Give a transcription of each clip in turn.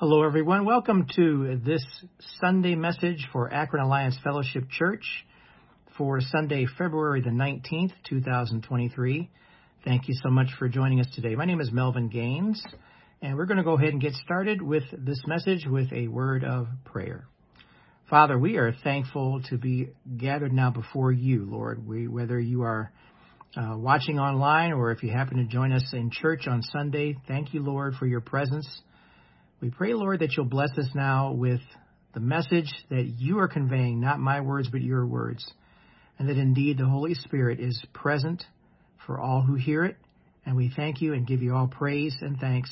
Hello, everyone. Welcome to this Sunday message for Akron Alliance Fellowship Church for Sunday, February the 19th, 2023. Thank you so much for joining us today. My name is Melvin Gaines, and we're going to go ahead and get started with this message with a word of prayer. Father, we are thankful to be gathered now before you, Lord. We, whether you are uh, watching online or if you happen to join us in church on Sunday, thank you, Lord, for your presence. We pray, Lord, that you'll bless us now with the message that you are conveying, not my words, but your words, and that indeed the Holy Spirit is present for all who hear it. And we thank you and give you all praise and thanks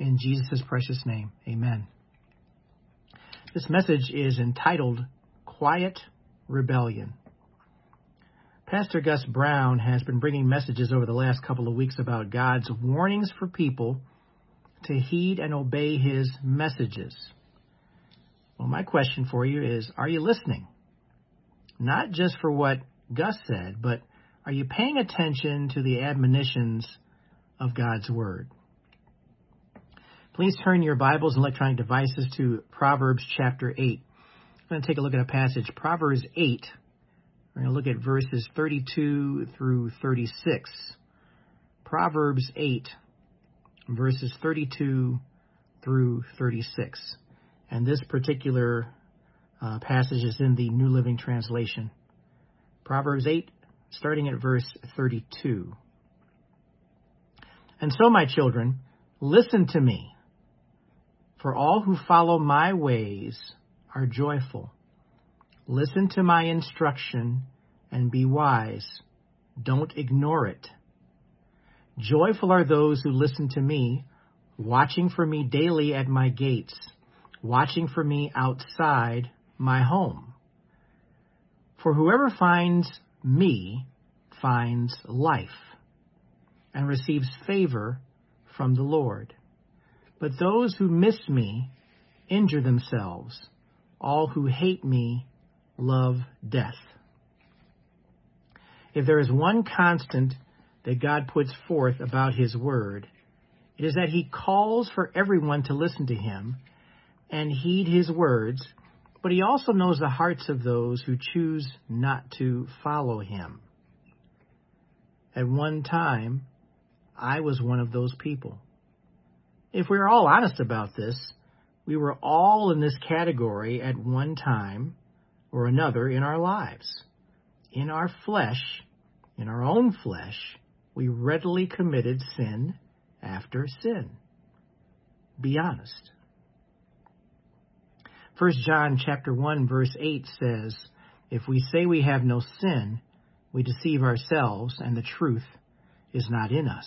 in Jesus' precious name. Amen. This message is entitled Quiet Rebellion. Pastor Gus Brown has been bringing messages over the last couple of weeks about God's warnings for people to heed and obey his messages. Well, my question for you is Are you listening? Not just for what Gus said, but are you paying attention to the admonitions of God's Word? Please turn your Bibles and electronic devices to Proverbs chapter 8. I'm going to take a look at a passage, Proverbs 8. We're going to look at verses 32 through 36. Proverbs 8, verses 32 through 36. And this particular uh, passage is in the New Living Translation. Proverbs 8, starting at verse 32. And so, my children, listen to me, for all who follow my ways are joyful. Listen to my instruction and be wise. Don't ignore it. Joyful are those who listen to me, watching for me daily at my gates, watching for me outside my home. For whoever finds me finds life and receives favor from the Lord. But those who miss me injure themselves. All who hate me love death. If there is one constant that God puts forth about His Word, it is that He calls for everyone to listen to Him and heed His words, but He also knows the hearts of those who choose not to follow Him. At one time, I was one of those people. If we are all honest about this, we were all in this category at one time or another in our lives. In our flesh, in our own flesh, we readily committed sin after sin. Be honest. 1 John chapter 1 verse 8 says, If we say we have no sin, we deceive ourselves and the truth is not in us.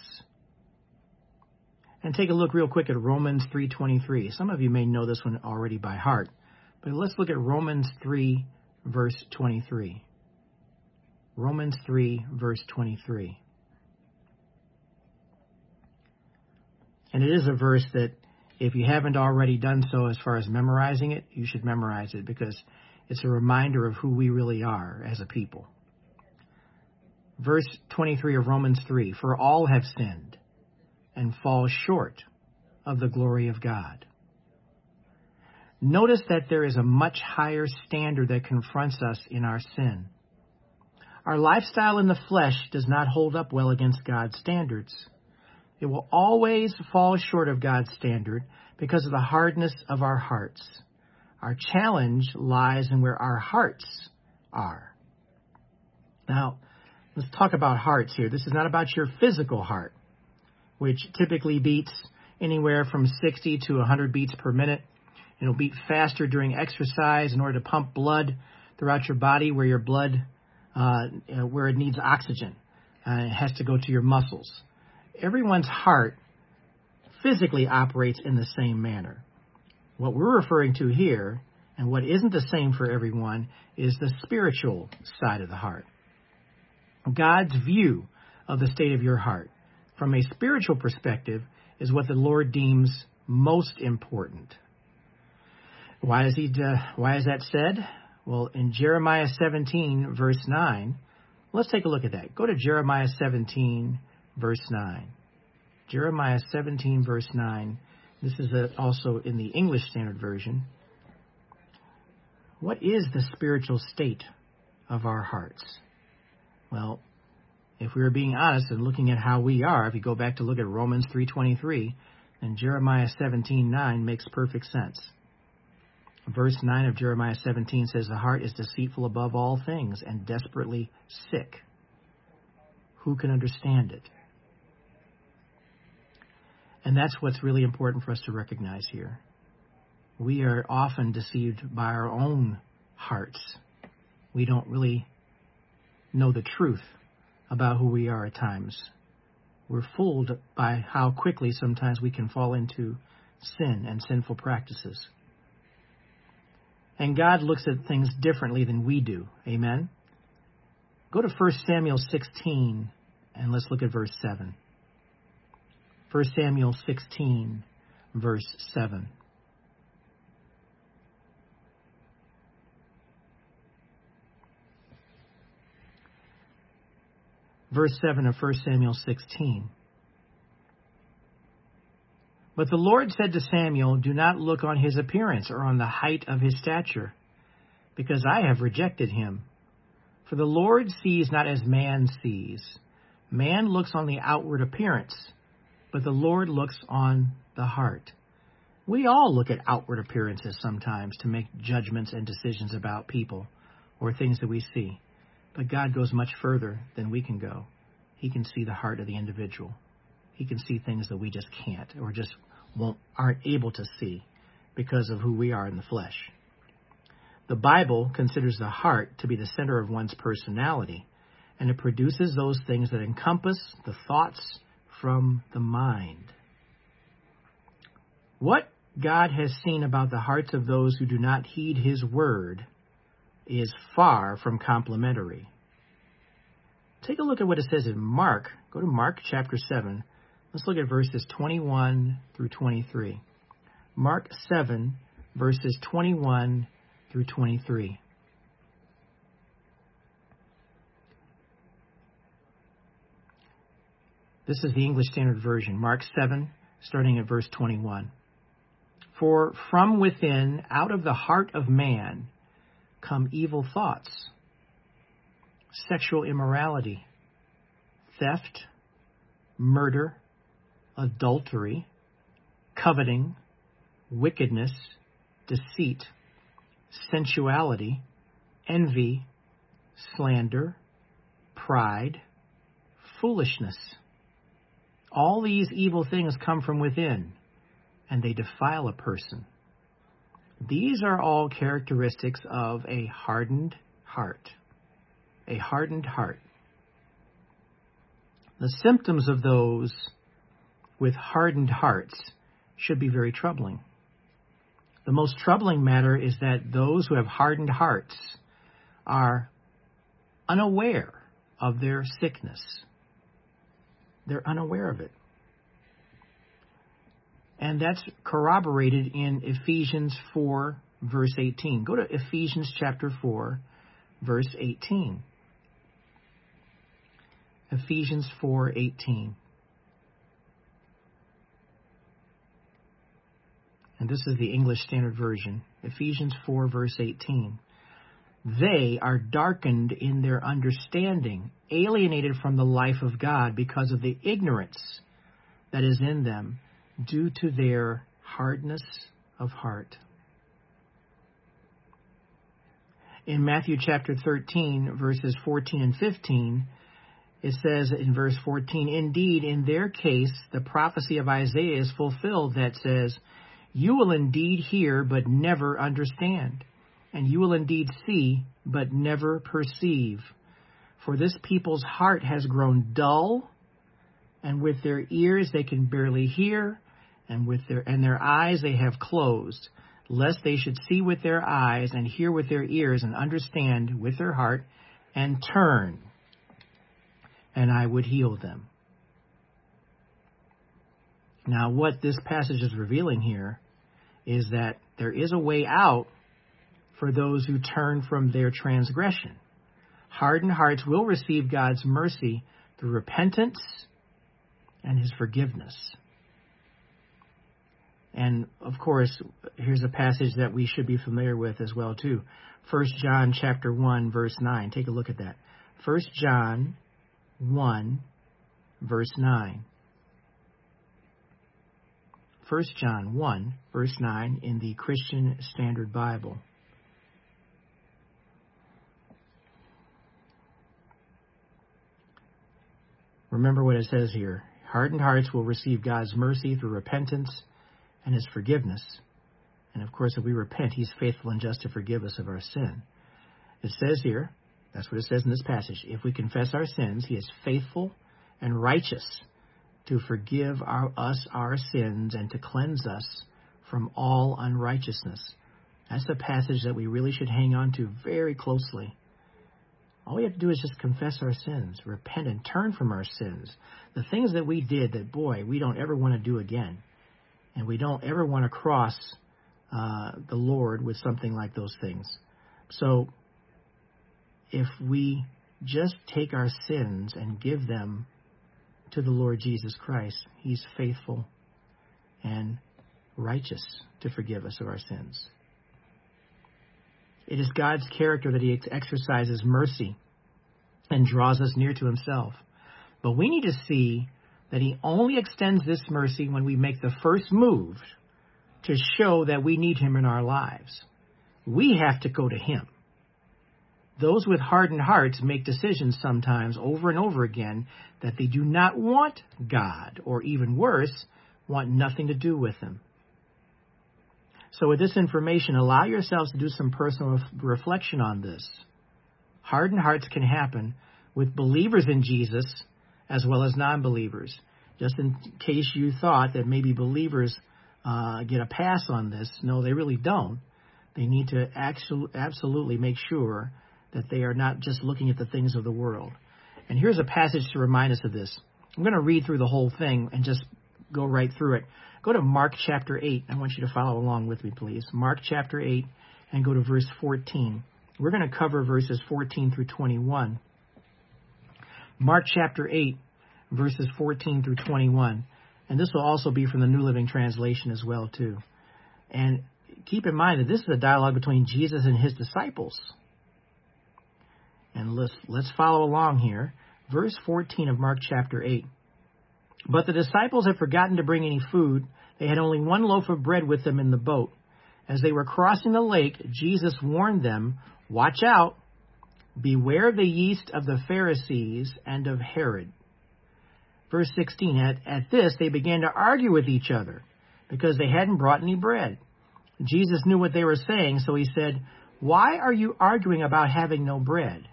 And take a look real quick at Romans 3:23. Some of you may know this one already by heart, but let's look at Romans 3 verse 23. Romans 3 verse 23. And it is a verse that if you haven't already done so as far as memorizing it, you should memorize it because it's a reminder of who we really are as a people. Verse 23 of Romans 3 For all have sinned and fall short of the glory of God. Notice that there is a much higher standard that confronts us in our sin. Our lifestyle in the flesh does not hold up well against God's standards. It will always fall short of God's standard because of the hardness of our hearts. Our challenge lies in where our hearts are. Now, let's talk about hearts here. This is not about your physical heart, which typically beats anywhere from 60 to 100 beats per minute. It'll beat faster during exercise in order to pump blood throughout your body where your blood, uh, where it needs oxygen. Uh, it has to go to your muscles everyone's heart physically operates in the same manner. What we're referring to here, and what isn't the same for everyone, is the spiritual side of the heart. God's view of the state of your heart from a spiritual perspective is what the Lord deems most important. Why is he uh, why is that said? Well, in Jeremiah 17 verse 9, let's take a look at that. Go to Jeremiah 17 verse 9. Jeremiah 17, verse 9 This is also in the English Standard Version. What is the spiritual state of our hearts? Well, if we are being honest and looking at how we are, if you go back to look at Romans 3:23, then Jeremiah 17:9 makes perfect sense. Verse 9 of Jeremiah 17 says, The heart is deceitful above all things and desperately sick. Who can understand it? And that's what's really important for us to recognize here. We are often deceived by our own hearts. We don't really know the truth about who we are at times. We're fooled by how quickly sometimes we can fall into sin and sinful practices. And God looks at things differently than we do. Amen? Go to 1 Samuel 16 and let's look at verse 7. 1 Samuel 16, verse 7. Verse 7 of 1 Samuel 16. But the Lord said to Samuel, Do not look on his appearance or on the height of his stature, because I have rejected him. For the Lord sees not as man sees. Man looks on the outward appearance, but the Lord looks on the heart. We all look at outward appearances sometimes to make judgments and decisions about people or things that we see. But God goes much further than we can go. He can see the heart of the individual. He can see things that we just can't or just won't, aren't able to see because of who we are in the flesh. The Bible considers the heart to be the center of one's personality and it produces those things that encompass the thoughts from the mind. What God has seen about the hearts of those who do not heed His word is far from complimentary. Take a look at what it says in Mark. Go to Mark chapter 7. Let's look at verses 21 through 23. Mark 7, verses 21 through 23. This is the English Standard Version, Mark 7, starting at verse 21. For from within, out of the heart of man, come evil thoughts, sexual immorality, theft, murder, adultery, coveting, wickedness, deceit, sensuality, envy, slander, pride, foolishness. All these evil things come from within, and they defile a person. These are all characteristics of a hardened heart. A hardened heart. The symptoms of those with hardened hearts should be very troubling. The most troubling matter is that those who have hardened hearts are unaware of their sickness. They're unaware of it. And that's corroborated in Ephesians 4, verse 18. Go to Ephesians chapter 4, verse 18. Ephesians 4:18. And this is the English Standard Version. Ephesians 4 verse 18. They are darkened in their understanding, alienated from the life of God because of the ignorance that is in them due to their hardness of heart. In Matthew chapter 13, verses 14 and 15, it says in verse 14, Indeed, in their case, the prophecy of Isaiah is fulfilled that says, You will indeed hear, but never understand and you will indeed see, but never perceive. For this people's heart has grown dull, and with their ears they can barely hear, and with their and their eyes they have closed, lest they should see with their eyes and hear with their ears and understand with their heart and turn, and I would heal them. Now, what this passage is revealing here is that there is a way out for those who turn from their transgression. Hardened hearts will receive God's mercy through repentance and his forgiveness. And of course, here's a passage that we should be familiar with as well too. 1 John chapter 1 verse 9. Take a look at that. 1 John 1 verse 9. 1 John 1 verse 9 in the Christian Standard Bible. Remember what it says here. Hardened hearts will receive God's mercy through repentance and his forgiveness. And of course, if we repent, he's faithful and just to forgive us of our sin. It says here, that's what it says in this passage. If we confess our sins, he is faithful and righteous to forgive our, us our sins and to cleanse us from all unrighteousness. That's the passage that we really should hang on to very closely. All we have to do is just confess our sins, repent, and turn from our sins. The things that we did that, boy, we don't ever want to do again. And we don't ever want to cross uh, the Lord with something like those things. So, if we just take our sins and give them to the Lord Jesus Christ, He's faithful and righteous to forgive us of our sins. It is God's character that He exercises mercy and draws us near to Himself. But we need to see that He only extends this mercy when we make the first move to show that we need Him in our lives. We have to go to Him. Those with hardened hearts make decisions sometimes over and over again that they do not want God, or even worse, want nothing to do with Him. So, with this information, allow yourselves to do some personal reflection on this. Hardened hearts can happen with believers in Jesus as well as non believers. Just in case you thought that maybe believers uh, get a pass on this, no, they really don't. They need to actually, absolutely make sure that they are not just looking at the things of the world. And here's a passage to remind us of this. I'm going to read through the whole thing and just go right through it. Go to Mark chapter 8. I want you to follow along with me, please. Mark chapter 8 and go to verse 14. We're going to cover verses 14 through 21. Mark chapter 8, verses 14 through 21. And this will also be from the New Living Translation as well, too. And keep in mind that this is a dialogue between Jesus and his disciples. And let's, let's follow along here. Verse 14 of Mark chapter 8. But the disciples had forgotten to bring any food. They had only one loaf of bread with them in the boat. As they were crossing the lake, Jesus warned them, Watch out! Beware the yeast of the Pharisees and of Herod. Verse 16 at, at this, they began to argue with each other because they hadn't brought any bread. Jesus knew what they were saying, so he said, Why are you arguing about having no bread?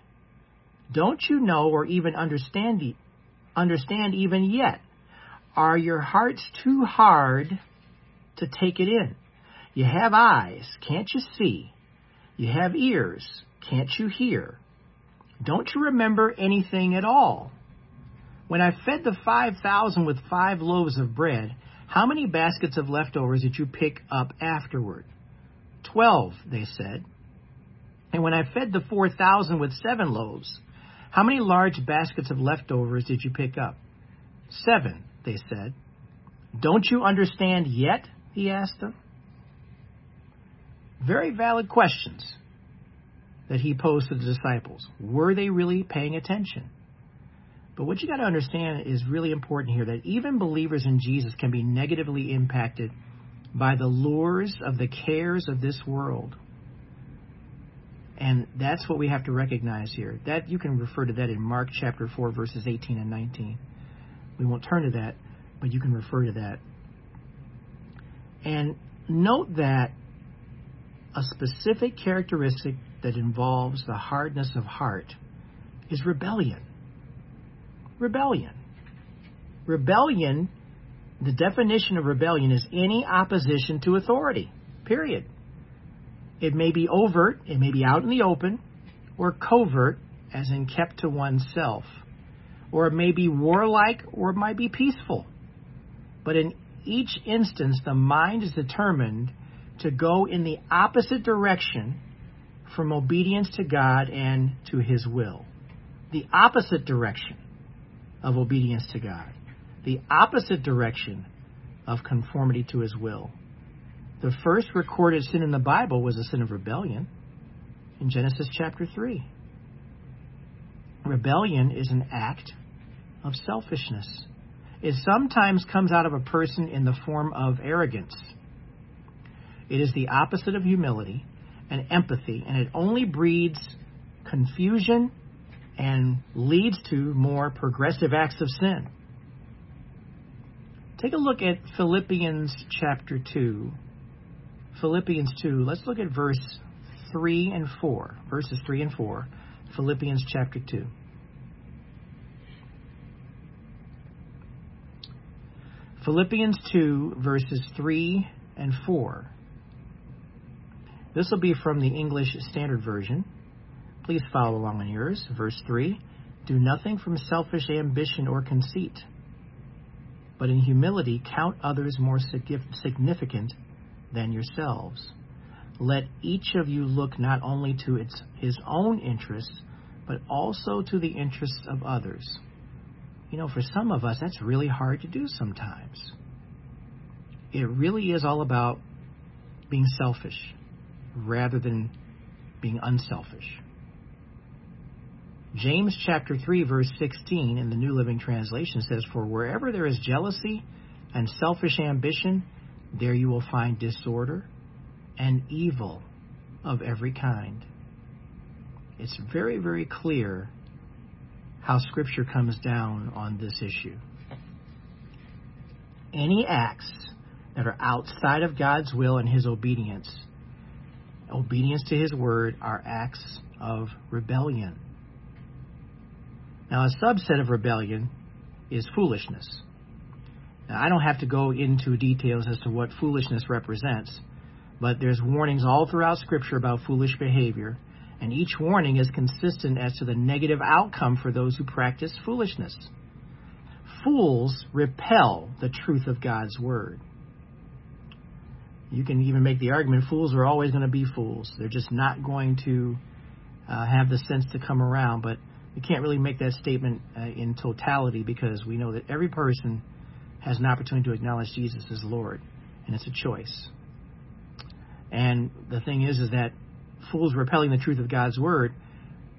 Don't you know or even understand, understand even yet are your hearts too hard to take it in? You have eyes, can't you see? You have ears, can't you hear? Don't you remember anything at all? When I fed the 5,000 with five loaves of bread, how many baskets of leftovers did you pick up afterward? Twelve, they said. And when I fed the 4,000 with seven loaves, how many large baskets of leftovers did you pick up? Seven, they said. Don't you understand yet? He asked them. Very valid questions that he posed to the disciples. Were they really paying attention? But what you got to understand is really important here that even believers in Jesus can be negatively impacted by the lures of the cares of this world. And that's what we have to recognize here. That you can refer to that in Mark chapter 4 verses 18 and 19. We won't turn to that, but you can refer to that. And note that a specific characteristic that involves the hardness of heart is rebellion. Rebellion. Rebellion, the definition of rebellion is any opposition to authority, period. It may be overt, it may be out in the open, or covert, as in kept to oneself. Or it may be warlike, or it might be peaceful. But in each instance, the mind is determined to go in the opposite direction from obedience to God and to His will. The opposite direction of obedience to God. The opposite direction of conformity to His will. The first recorded sin in the Bible was a sin of rebellion in Genesis chapter 3. Rebellion is an act of selfishness. It sometimes comes out of a person in the form of arrogance. It is the opposite of humility and empathy, and it only breeds confusion and leads to more progressive acts of sin. Take a look at Philippians chapter 2. Philippians 2, let's look at verse 3 and 4. Verses 3 and 4. Philippians chapter 2. Philippians 2, verses 3 and 4. This will be from the English Standard Version. Please follow along on yours. Verse 3 Do nothing from selfish ambition or conceit, but in humility count others more significant than yourselves. Let each of you look not only to its, his own interests, but also to the interests of others. You know, for some of us, that's really hard to do sometimes. It really is all about being selfish rather than being unselfish. James chapter 3 verse 16 in the New Living Translation says, For wherever there is jealousy and selfish ambition, there you will find disorder and evil of every kind. It's very, very clear how Scripture comes down on this issue. Any acts that are outside of God's will and His obedience, obedience to His word, are acts of rebellion. Now, a subset of rebellion is foolishness. Now, I don't have to go into details as to what foolishness represents, but there's warnings all throughout Scripture about foolish behavior, and each warning is consistent as to the negative outcome for those who practice foolishness. Fools repel the truth of God's Word. You can even make the argument fools are always going to be fools. They're just not going to uh, have the sense to come around, but you can't really make that statement uh, in totality because we know that every person has an opportunity to acknowledge Jesus as Lord, and it's a choice. And the thing is, is that fools repelling the truth of God's word.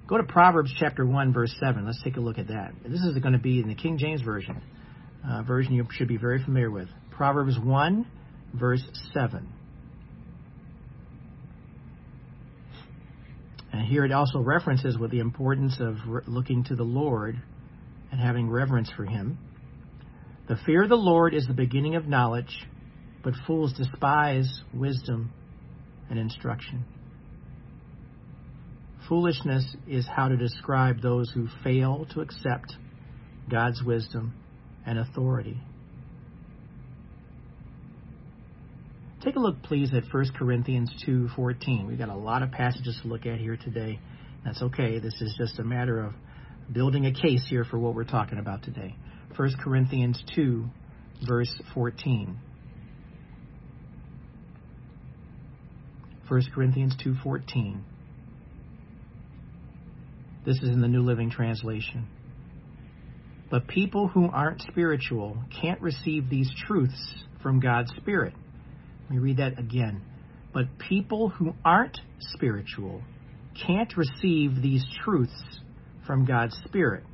Go to Proverbs chapter one, verse seven. Let's take a look at that. This is going to be in the King James version, uh, version you should be very familiar with. Proverbs one, verse seven. And here it also references with the importance of re- looking to the Lord and having reverence for Him. The fear of the Lord is the beginning of knowledge, but fools despise wisdom and instruction. Foolishness is how to describe those who fail to accept God's wisdom and authority. Take a look, please, at 1 Corinthians 2:14. We've got a lot of passages to look at here today. That's okay. This is just a matter of building a case here for what we're talking about today. 1 Corinthians 2, verse 14. 1 Corinthians 2:14. This is in the New Living Translation. But people who aren't spiritual can't receive these truths from God's Spirit let me read that again. But people who aren't spiritual can't receive these truths from God's Spirit.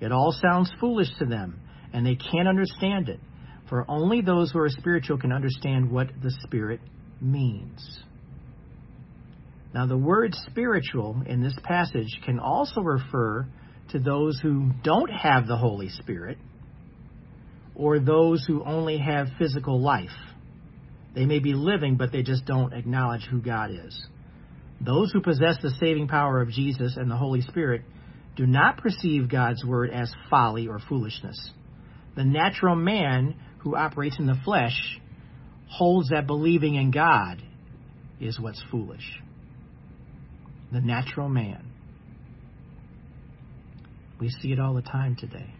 It all sounds foolish to them, and they can't understand it. For only those who are spiritual can understand what the Spirit means. Now, the word spiritual in this passage can also refer to those who don't have the Holy Spirit or those who only have physical life. They may be living, but they just don't acknowledge who God is. Those who possess the saving power of Jesus and the Holy Spirit do not perceive God's word as folly or foolishness. The natural man who operates in the flesh holds that believing in God is what's foolish. The natural man. We see it all the time today.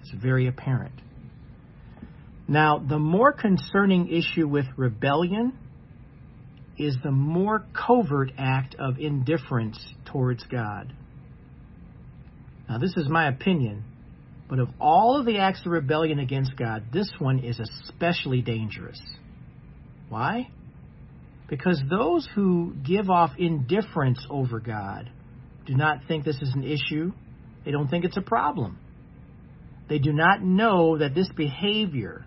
It's very apparent. Now, the more concerning issue with rebellion is the more covert act of indifference towards God. Now, this is my opinion, but of all of the acts of rebellion against God, this one is especially dangerous. Why? Because those who give off indifference over God do not think this is an issue, they don't think it's a problem. They do not know that this behavior,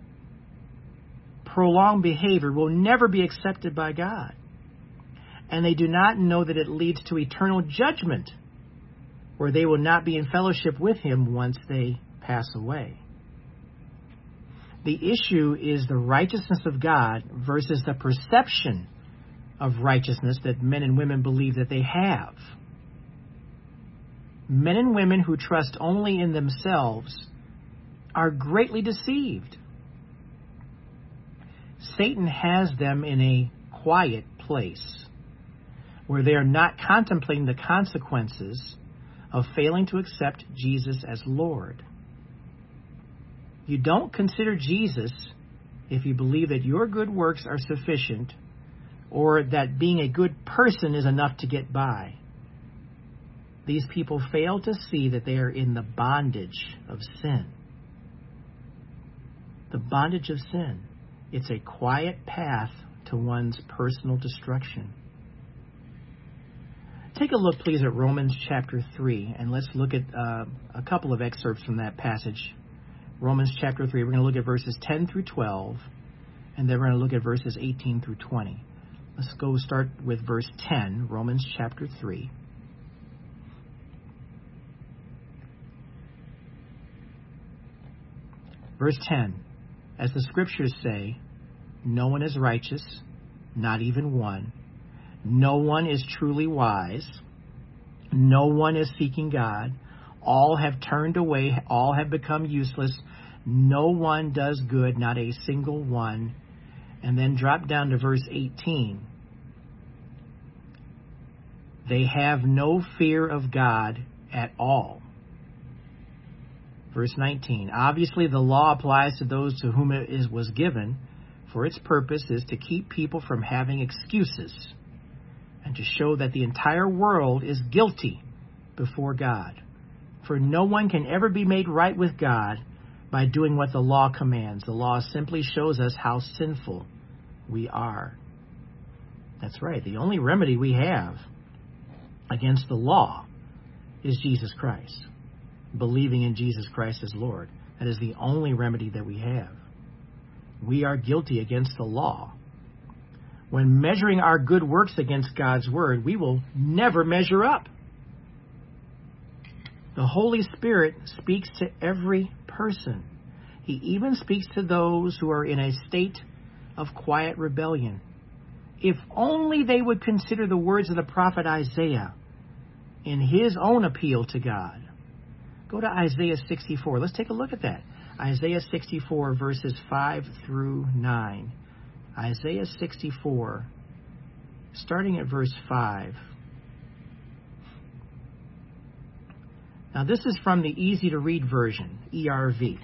prolonged behavior, will never be accepted by God. And they do not know that it leads to eternal judgment, where they will not be in fellowship with Him once they pass away. The issue is the righteousness of God versus the perception of righteousness that men and women believe that they have. Men and women who trust only in themselves are greatly deceived. Satan has them in a quiet place where they are not contemplating the consequences of failing to accept Jesus as Lord. You don't consider Jesus if you believe that your good works are sufficient or that being a good person is enough to get by. These people fail to see that they are in the bondage of sin. The bondage of sin. It's a quiet path to one's personal destruction. Take a look, please, at Romans chapter 3, and let's look at uh, a couple of excerpts from that passage. Romans chapter 3, we're going to look at verses 10 through 12, and then we're going to look at verses 18 through 20. Let's go start with verse 10, Romans chapter 3. Verse 10 As the scriptures say, no one is righteous, not even one. No one is truly wise. No one is seeking God. All have turned away. All have become useless. No one does good, not a single one. And then drop down to verse 18. They have no fear of God at all. Verse 19. Obviously, the law applies to those to whom it is, was given, for its purpose is to keep people from having excuses and to show that the entire world is guilty before God. For no one can ever be made right with God by doing what the law commands. The law simply shows us how sinful we are. That's right. The only remedy we have against the law is Jesus Christ. Believing in Jesus Christ as Lord. That is the only remedy that we have. We are guilty against the law when measuring our good works against God's Word, we will never measure up. The Holy Spirit speaks to every person. He even speaks to those who are in a state of quiet rebellion. If only they would consider the words of the prophet Isaiah in his own appeal to God. Go to Isaiah 64. Let's take a look at that. Isaiah 64, verses 5 through 9. Isaiah 64, starting at verse 5. Now, this is from the easy to read version, ERV.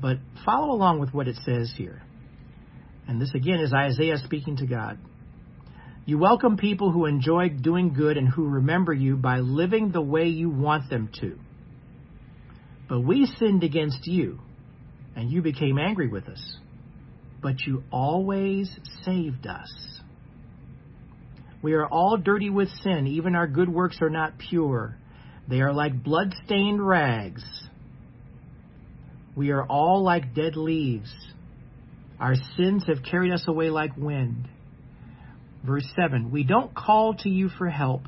But follow along with what it says here. And this again is Isaiah speaking to God. You welcome people who enjoy doing good and who remember you by living the way you want them to. But we sinned against you, and you became angry with us but you always saved us. We are all dirty with sin. Even our good works are not pure. They are like blood-stained rags. We are all like dead leaves. Our sins have carried us away like wind. Verse 7 We don't call to you for help.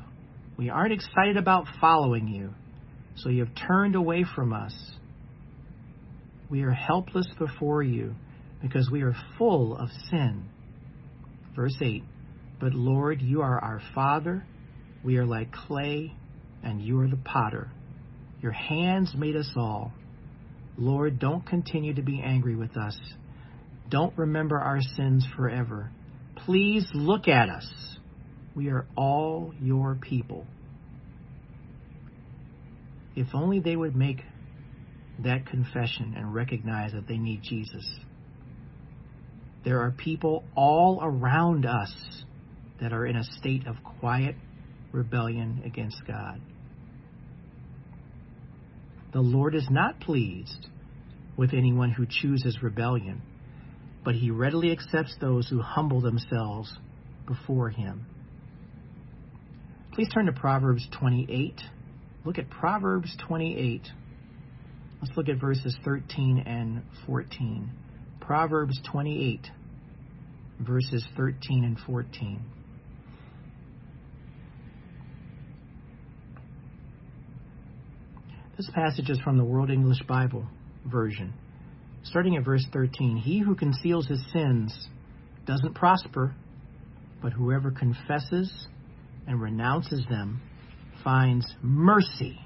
We aren't excited about following you, so you have turned away from us. We are helpless before you because we are full of sin. Verse 8 But Lord, you are our Father. We are like clay, and you are the potter. Your hands made us all. Lord, don't continue to be angry with us. Don't remember our sins forever. Please look at us. We are all your people. If only they would make that confession and recognize that they need Jesus. There are people all around us that are in a state of quiet rebellion against God. The Lord is not pleased with anyone who chooses rebellion. But he readily accepts those who humble themselves before him. Please turn to Proverbs 28. Look at Proverbs 28. Let's look at verses 13 and 14. Proverbs 28, verses 13 and 14. This passage is from the World English Bible version. Starting at verse 13 He who conceals his sins doesn't prosper, but whoever confesses and renounces them finds mercy.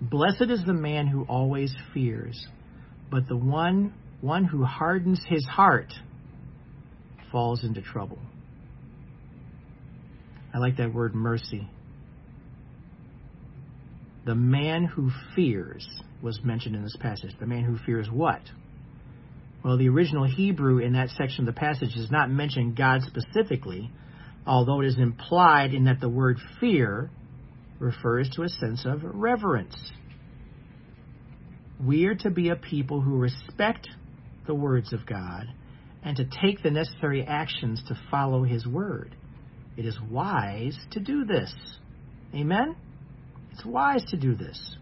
Blessed is the man who always fears, but the one one who hardens his heart falls into trouble. I like that word mercy. The man who fears was mentioned in this passage. The man who fears what? Well, the original Hebrew in that section of the passage does not mention God specifically, although it is implied in that the word fear refers to a sense of reverence. We are to be a people who respect the words of God and to take the necessary actions to follow His word. It is wise to do this. Amen? It's wise to do this.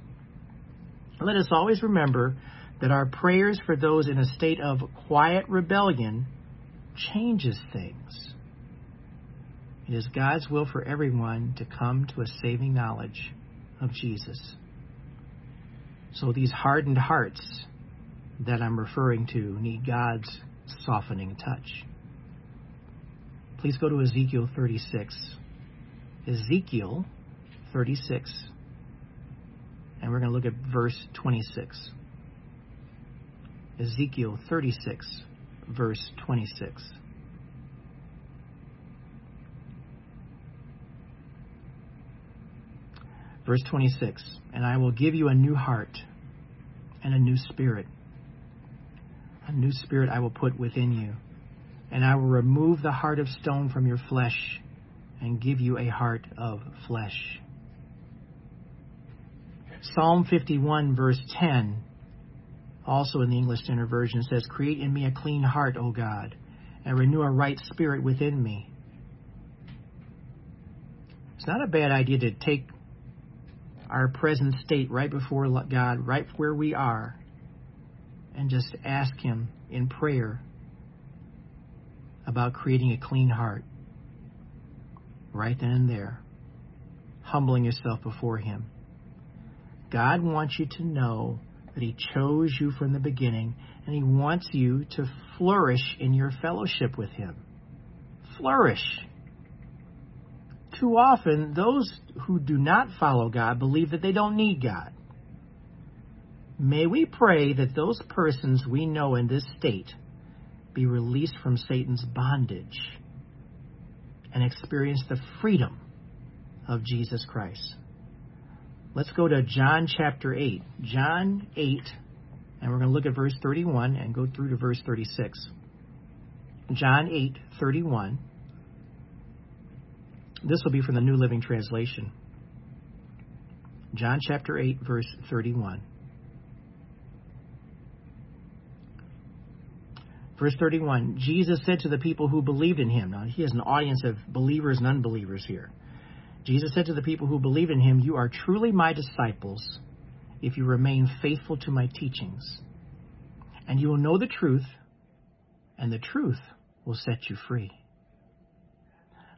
Let us always remember that our prayers for those in a state of quiet rebellion changes things. It is God's will for everyone to come to a saving knowledge of Jesus. So these hardened hearts that I'm referring to need God's softening touch. Please go to Ezekiel 36. Ezekiel 36. And we're going to look at verse 26. Ezekiel 36, verse 26. Verse 26 And I will give you a new heart and a new spirit. A new spirit I will put within you. And I will remove the heart of stone from your flesh and give you a heart of flesh. Psalm 51, verse 10, also in the English Standard Version, says, Create in me a clean heart, O God, and renew a right spirit within me. It's not a bad idea to take our present state right before God, right where we are, and just ask Him in prayer about creating a clean heart right then and there, humbling yourself before Him. God wants you to know that He chose you from the beginning, and He wants you to flourish in your fellowship with Him. Flourish. Too often, those who do not follow God believe that they don't need God. May we pray that those persons we know in this state be released from Satan's bondage and experience the freedom of Jesus Christ. Let's go to John chapter 8. John 8, and we're going to look at verse 31 and go through to verse 36. John 8, 31. This will be from the New Living Translation. John chapter 8, verse 31. Verse 31 Jesus said to the people who believed in him, now he has an audience of believers and unbelievers here. Jesus said to the people who believe in him, You are truly my disciples if you remain faithful to my teachings. And you will know the truth, and the truth will set you free.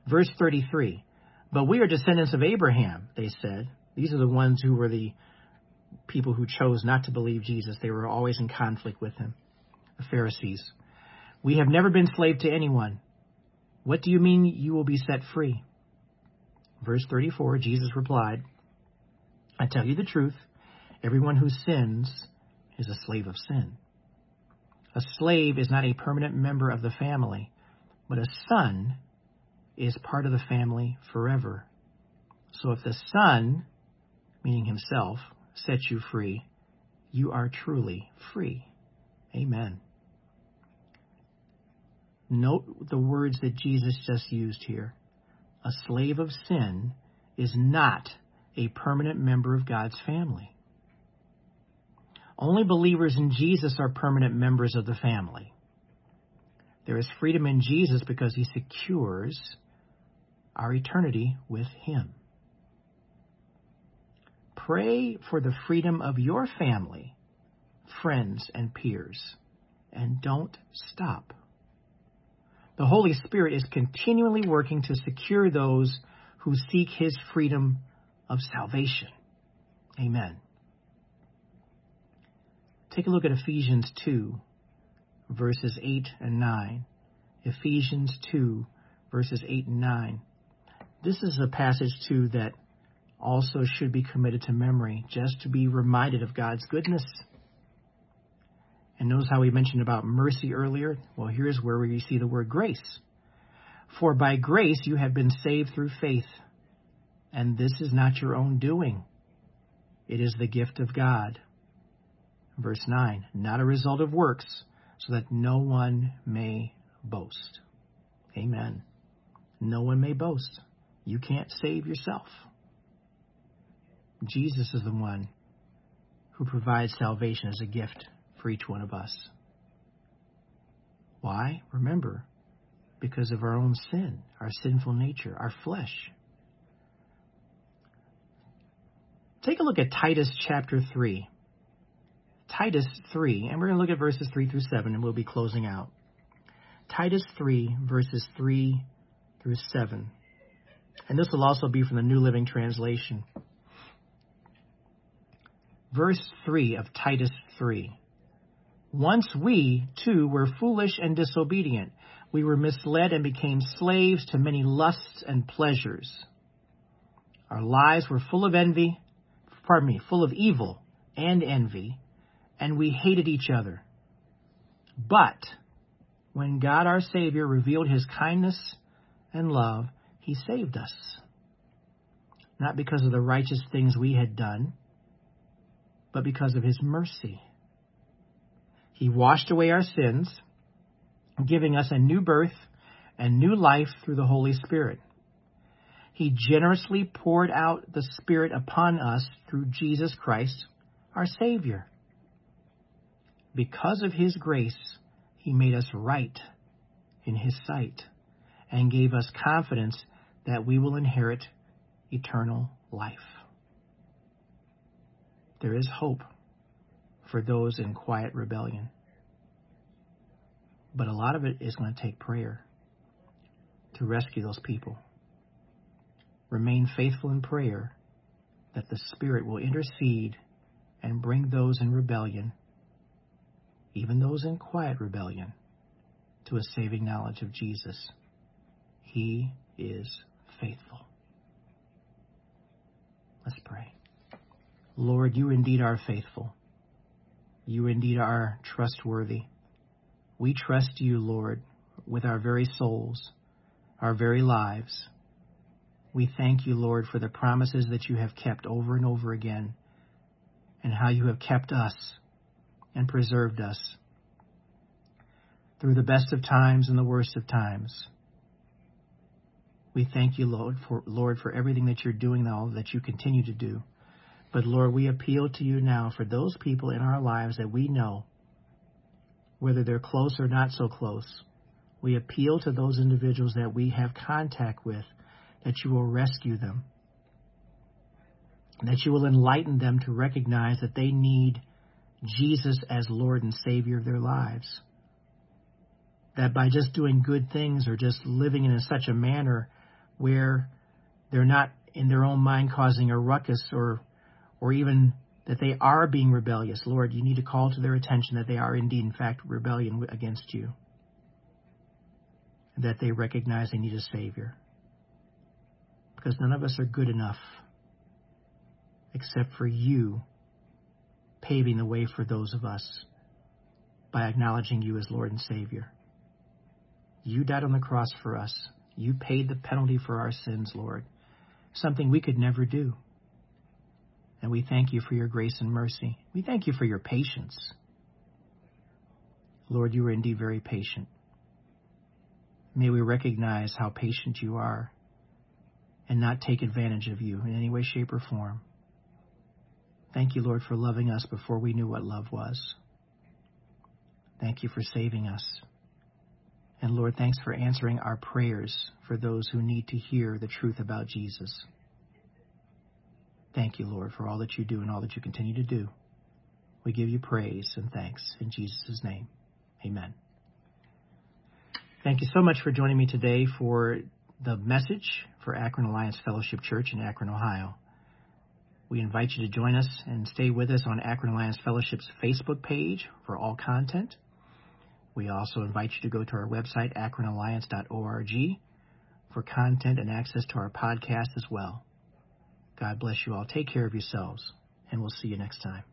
Verse 33 But we are descendants of Abraham, they said. These are the ones who were the people who chose not to believe Jesus. They were always in conflict with him, the Pharisees. We have never been slave to anyone. What do you mean you will be set free? Verse 34 Jesus replied, I tell you the truth, everyone who sins is a slave of sin. A slave is not a permanent member of the family, but a son is part of the family forever. So if the Son, meaning Himself, sets you free, you are truly free. Amen. Note the words that Jesus just used here. A slave of sin is not a permanent member of God's family. Only believers in Jesus are permanent members of the family. There is freedom in Jesus because he secures our eternity with him. Pray for the freedom of your family, friends, and peers, and don't stop. The Holy Spirit is continually working to secure those who seek his freedom of salvation. Amen. Take a look at Ephesians 2, verses 8 and 9. Ephesians 2, verses 8 and 9. This is a passage, too, that also should be committed to memory, just to be reminded of God's goodness. And notice how we mentioned about mercy earlier? Well, here's where we see the word grace. For by grace you have been saved through faith, and this is not your own doing. It is the gift of God. Verse 9, not a result of works, so that no one may boast. Amen. No one may boast. You can't save yourself. Jesus is the one who provides salvation as a gift for each one of us. Why? Remember, because of our own sin, our sinful nature, our flesh. Take a look at Titus chapter 3. Titus 3, and we're going to look at verses 3 through 7, and we'll be closing out. Titus 3, verses 3 through 7. And this will also be from the New Living Translation. Verse 3 of Titus 3. Once we, too, were foolish and disobedient. We were misled and became slaves to many lusts and pleasures. Our lives were full of envy, pardon me, full of evil and envy, and we hated each other. But when God our Savior revealed his kindness and love, he saved us. Not because of the righteous things we had done, but because of his mercy. He washed away our sins, giving us a new birth and new life through the Holy Spirit. He generously poured out the Spirit upon us through Jesus Christ, our Savior. Because of His grace, He made us right in His sight and gave us confidence that we will inherit eternal life. There is hope for those in quiet rebellion. But a lot of it is going to take prayer to rescue those people. Remain faithful in prayer that the Spirit will intercede and bring those in rebellion, even those in quiet rebellion, to a saving knowledge of Jesus. He is faithful. Let's pray. Lord, you indeed are faithful. You indeed are trustworthy. We trust you, Lord, with our very souls, our very lives. We thank you, Lord, for the promises that you have kept over and over again, and how you have kept us and preserved us through the best of times and the worst of times. We thank you, Lord, for Lord, for everything that you're doing now, that you continue to do. But Lord, we appeal to you now for those people in our lives that we know, whether they're close or not so close. We appeal to those individuals that we have contact with, that you will rescue them, that you will enlighten them to recognize that they need Jesus as Lord and Savior of their lives. That by just doing good things or just living in such a manner where they're not in their own mind causing a ruckus or or even that they are being rebellious, Lord, you need to call to their attention that they are indeed, in fact, rebellion against you. That they recognize they need a Savior. Because none of us are good enough except for you paving the way for those of us by acknowledging you as Lord and Savior. You died on the cross for us. You paid the penalty for our sins, Lord, something we could never do. And we thank you for your grace and mercy. We thank you for your patience. Lord, you are indeed very patient. May we recognize how patient you are and not take advantage of you in any way, shape, or form. Thank you, Lord, for loving us before we knew what love was. Thank you for saving us. And Lord, thanks for answering our prayers for those who need to hear the truth about Jesus. Thank you, Lord, for all that you do and all that you continue to do. We give you praise and thanks in Jesus' name. Amen. Thank you so much for joining me today for the message for Akron Alliance Fellowship Church in Akron, Ohio. We invite you to join us and stay with us on Akron Alliance Fellowship's Facebook page for all content. We also invite you to go to our website, akronalliance.org, for content and access to our podcast as well. God bless you all. Take care of yourselves, and we'll see you next time.